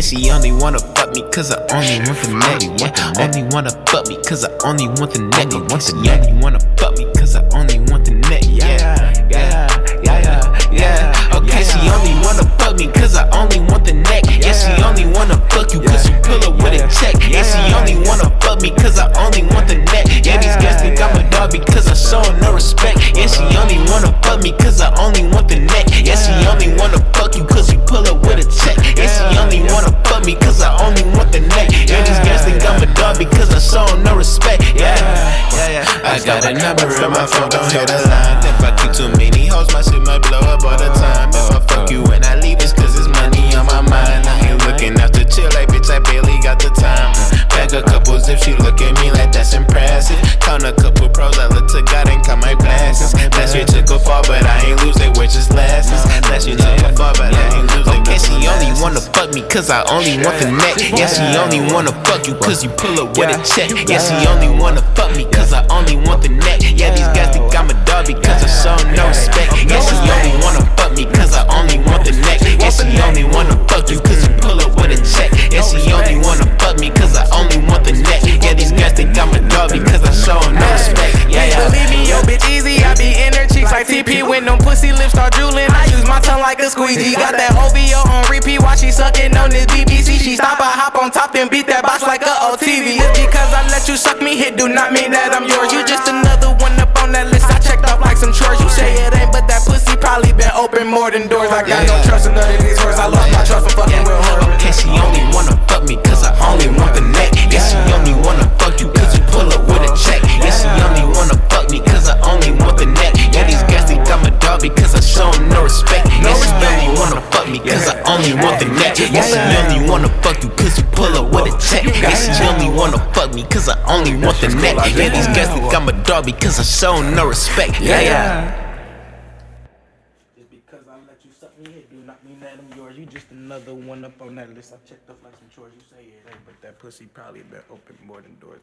only wanna fuck me cause I only want the neck. Yeah, only wanna fuck me cause I only want the neck. She only wanna fuck me cause I only want the neck. Yeah, yeah, yeah, yeah, yeah. Okay, she only wanna fuck me cause I only want the neck. Yeah, she only wanna fuck you cause you pull up with a check. Yeah, she only wanna fuck me cause I only want the neck. Yeah, these guys think I'm a dog because I show no respect. Yeah, she only wanna fuck me cause I only want the neck. Yeah, she only wanna fuck you cause you pull up got a number in my phone, don't hit the line. If I keep too many me cause I only want the neck. Yeah, she only wanna fuck you cause you pull up with a check. Yeah, she only wanna fuck me cause I only want the neck. Yeah, these guys think I'm a pussy lips start drooling. I use my tongue like a squeegee. Got that OVO on repeat while she sucking on this BBC. She stop, I hop on top and beat that box like a OTV. Just because I let you suck me hit do not mean that I'm yours. You just another one up on that list. I checked off like some chores. You say it ain't, but that pussy probably been open more than doors. I got no trust in none of these words. I lost my trust for fucking with her. Okay, she only wanna fuck me cause I only want the neck. Only want the neck. Yeah, she only wanna fuck you cause you pull up with a check. Yeah, she only wanna fuck me cause I only want the neck. Yeah, these guys think I'm a dog because I show no respect. Yeah, yeah. Just because I let you suck me hit do not mean that I'm yours. You just another one up on that list. I checked off like some chores. You say it ain't, but that pussy probably been open more than doors.